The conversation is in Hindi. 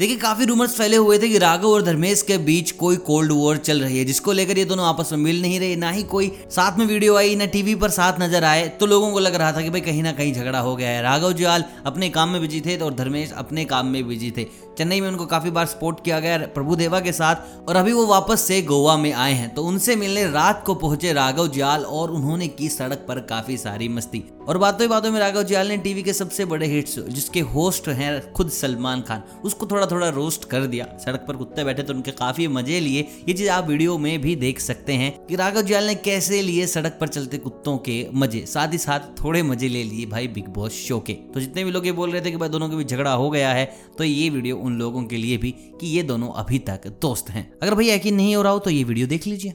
देखिए, काफ़ी रूमर्स फैले हुए थे कि राघव और धर्मेश के बीच कोई कोल्ड वॉर चल रही है, जिसको लेकर ये दोनों आपस में मिल नहीं रहे, ना ही कोई साथ में वीडियो आई, ना टीवी पर साथ नज़र आए तो लोगों को लग रहा था कि भाई कहीं ना कहीं झगड़ा हो गया है। राघव जुआल अपने काम में बिज़ी थे और धर्मेश अपने काम में बिज़ी थे। चेन्नई में उनको काफ़ी बार सपोर्ट किया गया प्रभु देवा के साथ और अभी वो वापस से गोवा में आए हैं। तो उनसे मिलने रात को पहुँचे राघव जियाल और उन्होंने की सड़क पर काफ़ी सारी मस्ती। और बातों ही बातों में राघव जियाल ने टीवी के सबसे बड़े हिट्स जिसके होस्ट हैं खुद सलमान खान, उसको थोड़ा थोड़ा रोस्ट कर दिया। सड़क पर कुत्ते बैठे तो उनके काफ़ी मज़े लिए। ये चीज़ आप वीडियो में भी देख सकते हैं कि राघव जियाल ने कैसे लिए सड़क पर चलते कुत्तों के मज़े। साथ ही साथ थोड़े मज़े ले लिए भाई बिग बॉस शो के। तो जितने भी लोग ये बोल रहे थे कि भाई दोनों के बीच झगड़ा हो गया है तो ये वीडियो उन लोगों के लिए भी कि ये दोनों अभी तक दोस्त हैं। अगर भाई यकीन नहीं हो रहा हो तो ये वीडियो देख लीजिए।